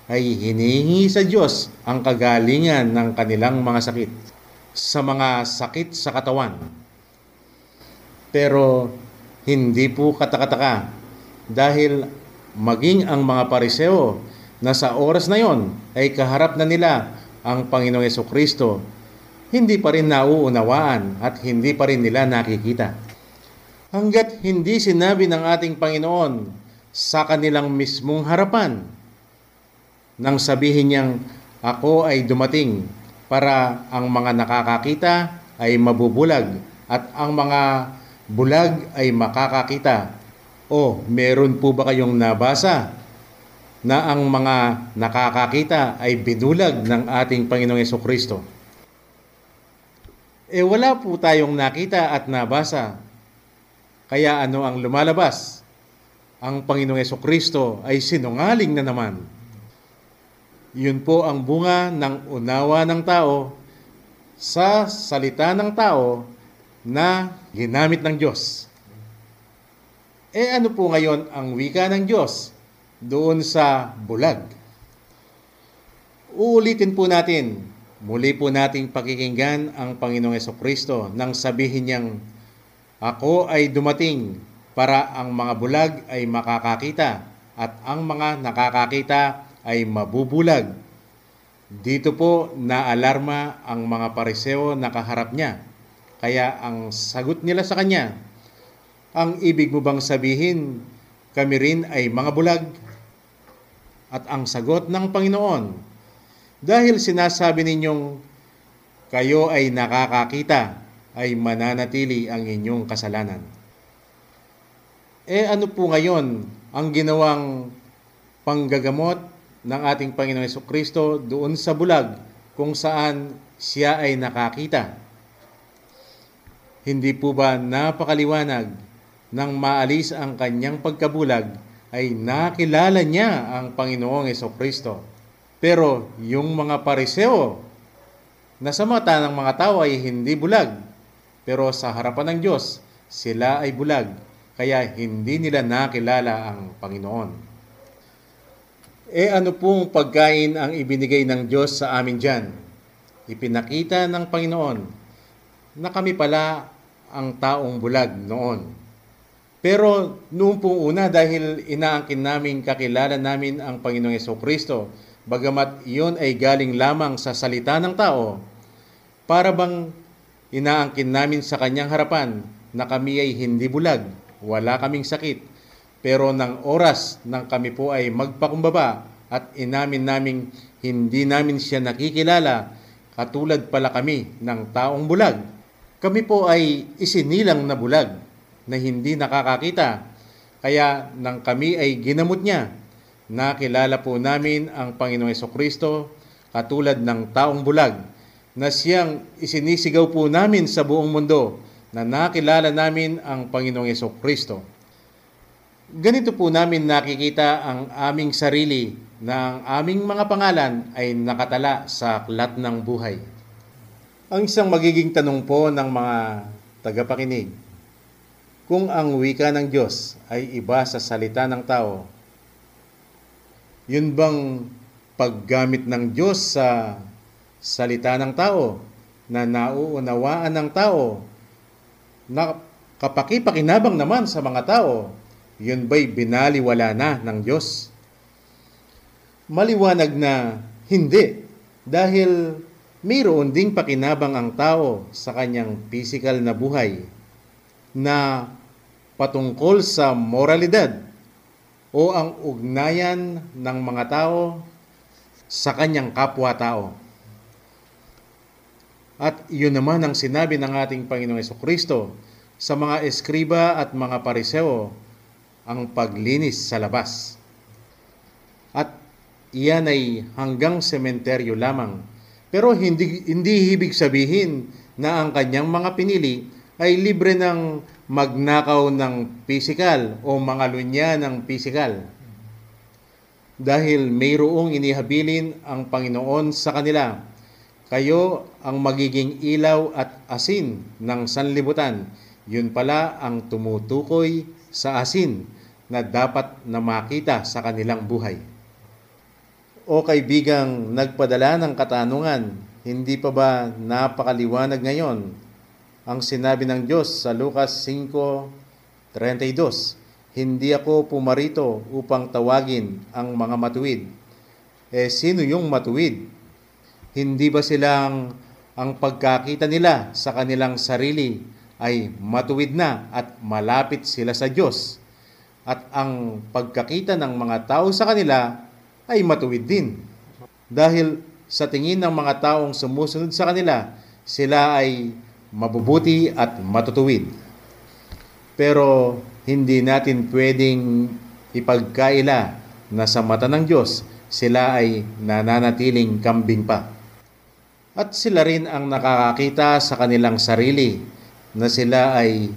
ay hinihingi sa Diyos ang kagalingan ng kanilang mga sakit sa mga sakit sa katawan. Pero hindi po katakataka dahil maging ang mga pariseo na sa oras na yon ay kaharap na nila ang Panginoong Yeso Kristo, hindi pa rin nauunawaan at hindi pa rin nila nakikita. Hanggat hindi sinabi ng ating Panginoon sa kanilang mismong harapan, nang sabihin niyang, Ako ay dumating para ang mga nakakakita ay mabubulag at ang mga bulag ay makakakita. O meron po ba kayong nabasa na ang mga nakakakita ay binulag ng ating Panginoong Yeso Kristo? Eh wala po tayong nakita at nabasa. Kaya ano ang lumalabas? Ang Panginoong Yeso Kristo ay sinungaling na naman. Yun po ang bunga ng unawa ng tao sa salita ng tao na ginamit ng Diyos. Eh ano po ngayon ang wika ng Diyos doon sa bulag? Uulitin po natin, muli po nating pakikinggan ang Panginoong Yeso Kristo nang sabihin niyang, Ako ay dumating para ang mga bulag ay makakakita at ang mga nakakakita ay mabubulag. Dito po naalarma ang mga pariseo na kaharap niya. Kaya ang sagot nila sa kanya, ang ibig mo bang sabihin, kami rin ay mga bulag? At ang sagot ng Panginoon, dahil sinasabi ninyong kayo ay nakakakita, ay mananatili ang inyong kasalanan. Eh ano po ngayon ang ginawang panggagamot ng ating Panginoong Yeso Kristo doon sa bulag kung saan siya ay nakakita. Hindi po ba napakaliwanag nang maalis ang kanyang pagkabulag ay nakilala niya ang Panginoong Yeso Kristo. Pero yung mga pariseo na sa mata ng mga tao ay hindi bulag, pero sa harapan ng Diyos sila ay bulag, kaya hindi nila nakilala ang Panginoon. Eh ano pong pagkain ang ibinigay ng Diyos sa amin dyan? Ipinakita ng Panginoon na kami pala ang taong bulag noon. Pero noong pong una dahil inaangkin namin kakilala namin ang Panginoong Yeso Kristo, bagamat iyon ay galing lamang sa salita ng tao, para bang inaangkin namin sa kanyang harapan na kami ay hindi bulag, wala kaming sakit, pero ng oras nang kami po ay magpakumbaba at inamin naming hindi namin siya nakikilala, katulad pala kami ng taong bulag. Kami po ay isinilang na bulag na hindi nakakakita. Kaya nang kami ay ginamot niya, nakilala po namin ang Panginoong Kristo katulad ng taong bulag na siyang isinisigaw po namin sa buong mundo na nakilala namin ang Panginoong Kristo. Ganito po namin nakikita ang aming sarili na ang aming mga pangalan ay nakatala sa aklat ng buhay. Ang isang magiging tanong po ng mga tagapakinig, kung ang wika ng Diyos ay iba sa salita ng tao, yun bang paggamit ng Diyos sa salita ng tao na nauunawaan ng tao na kapakipakinabang naman sa mga tao yun ba'y binaliwala na ng Diyos? Maliwanag na hindi dahil mayroon ding pakinabang ang tao sa kanyang physical na buhay na patungkol sa moralidad o ang ugnayan ng mga tao sa kanyang kapwa-tao. At iyon naman ang sinabi ng ating Panginoong Kristo sa mga eskriba at mga pariseo ang paglinis sa labas. At iyan ay hanggang sementeryo lamang. Pero hindi, hindi ibig sabihin na ang kanyang mga pinili ay libre ng magnakaw ng pisikal o mga lunya ng pisikal. Dahil mayroong inihabilin ang Panginoon sa kanila, kayo ang magiging ilaw at asin ng sanlibutan. Yun pala ang tumutukoy sa asin na dapat na makita sa kanilang buhay. O kaibigang nagpadala ng katanungan, hindi pa ba napakaliwanag ngayon ang sinabi ng Diyos sa Lucas 5.32? Hindi ako pumarito upang tawagin ang mga matuwid. Eh sino yung matuwid? Hindi ba silang ang pagkakita nila sa kanilang sarili ay matuwid na at malapit sila sa Diyos? At ang pagkakita ng mga tao sa kanila ay matuwid din. Dahil sa tingin ng mga taong sumusunod sa kanila, sila ay mabubuti at matutuwid. Pero hindi natin pwedeng ipagkaila na sa mata ng Diyos sila ay nananatiling kambing pa. At sila rin ang nakakakita sa kanilang sarili na sila ay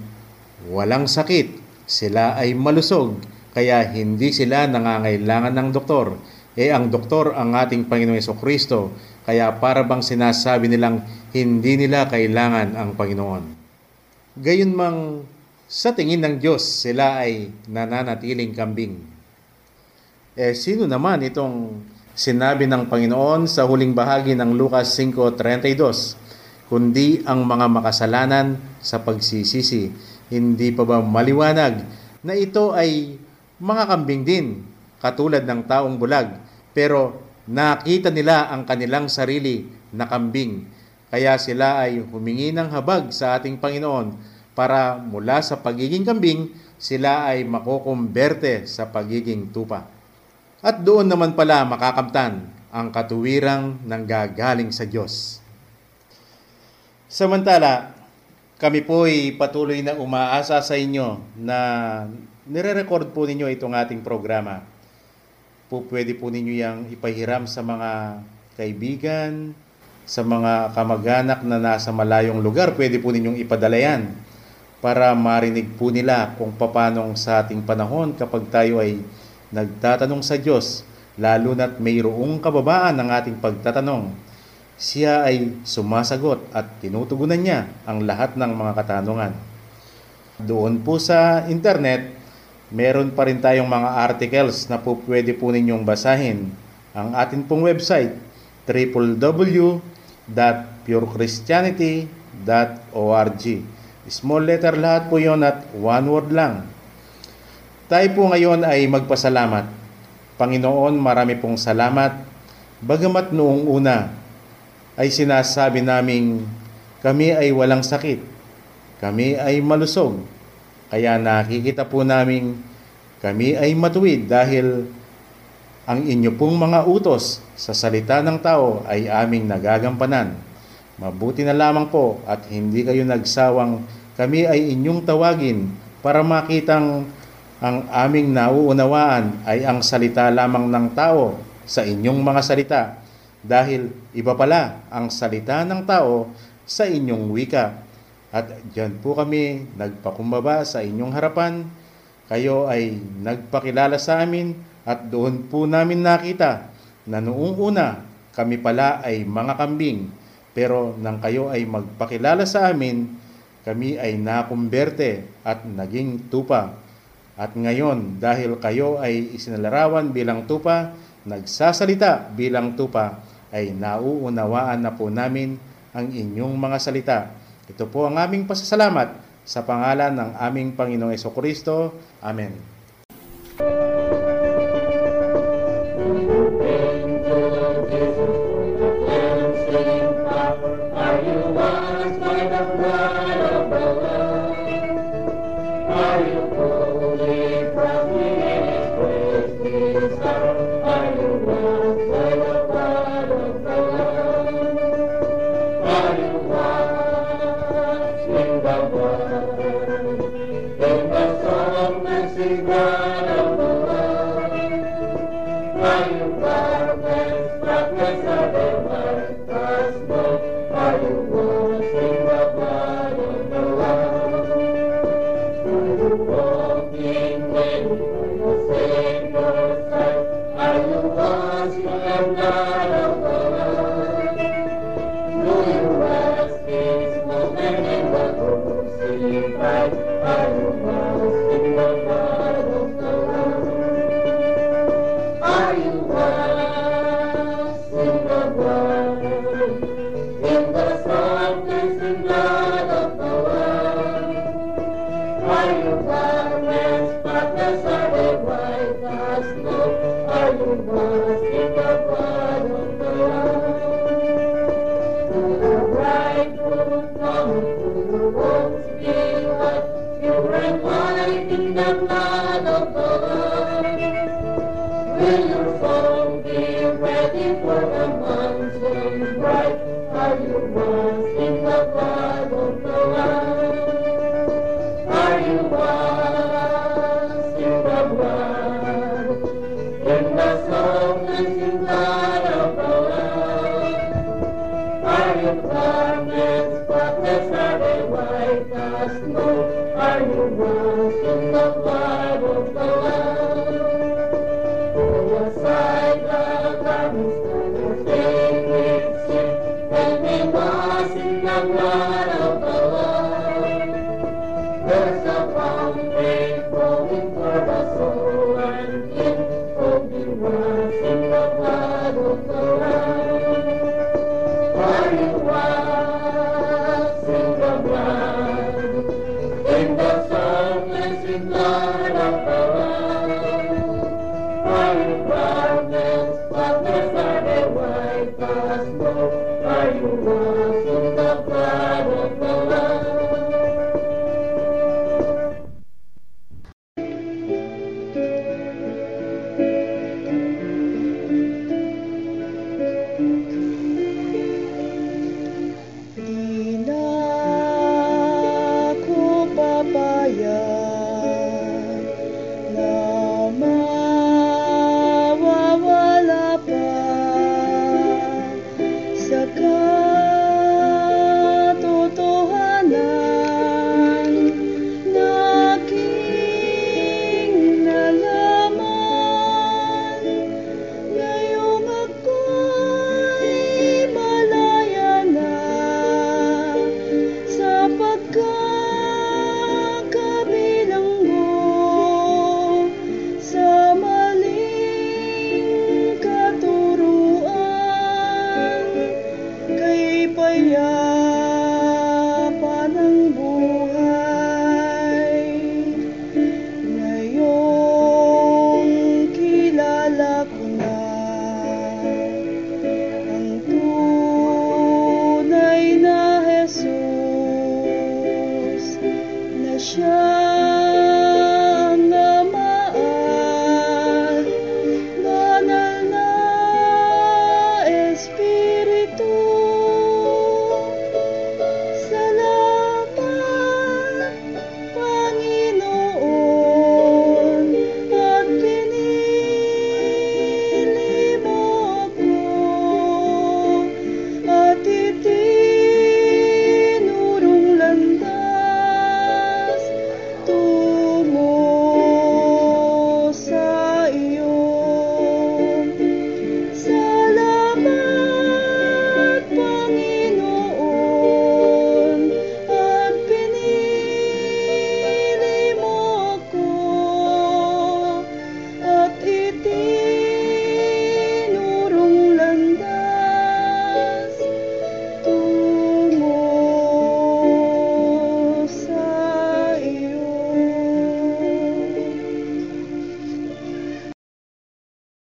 walang sakit, sila ay malusog, kaya hindi sila nangangailangan ng doktor. Eh ang doktor ang ating Panginoong Yeso Kristo, kaya para bang sinasabi nilang hindi nila kailangan ang Panginoon. Gayunmang sa tingin ng Diyos, sila ay nananatiling kambing. Eh, sino naman itong sinabi ng Panginoon sa huling bahagi ng Lucas 5.32? Kundi ang mga makasalanan sa pagsisisi. Hindi pa ba maliwanag na ito ay mga kambing din, katulad ng taong bulag, pero nakita nila ang kanilang sarili na kambing. Kaya sila ay humingi ng habag sa ating Panginoon para mula sa pagiging kambing, sila ay makukumberte sa pagiging tupa. At doon naman pala makakamtan ang katuwirang nanggagaling sa Diyos. Samantala, kami po ay patuloy na umaasa sa inyo na nire-record po ninyo itong ating programa. Po pwede po ninyo yang ipahiram sa mga kaibigan, sa mga kamag-anak na nasa malayong lugar, pwede po ninyong ipadala yan para marinig po nila kung paano sa ating panahon kapag tayo ay nagtatanong sa Diyos, lalo na't mayroong kababaan ng ating pagtatanong. Siya ay sumasagot at tinutugunan niya ang lahat ng mga katanungan. Doon po sa internet, meron pa rin tayong mga articles na po pwede po ninyong basahin. Ang atin pong website, www.purechristianity.org Small letter lahat po yon at one word lang. Tayo po ngayon ay magpasalamat. Panginoon, marami pong salamat. Bagamat noong una ay sinasabi naming kami ay walang sakit. Kami ay malusog. Kaya nakikita po namin kami ay matuwid dahil ang inyo pong mga utos sa salita ng tao ay aming nagagampanan. Mabuti na lamang po at hindi kayo nagsawang kami ay inyong tawagin para makitang ang aming nauunawaan ay ang salita lamang ng tao sa inyong mga salita dahil iba pala ang salita ng tao sa inyong wika. At diyan po kami nagpakumbaba sa inyong harapan. Kayo ay nagpakilala sa amin at doon po namin nakita na noong una kami pala ay mga kambing pero nang kayo ay magpakilala sa amin, kami ay nakumberte at naging tupa. At ngayon, dahil kayo ay isinalarawan bilang tupa, nagsasalita bilang tupa, ay nauunawaan na po namin ang inyong mga salita. Ito po ang aming pasasalamat sa pangalan ng aming Panginoong Kristo. Amen.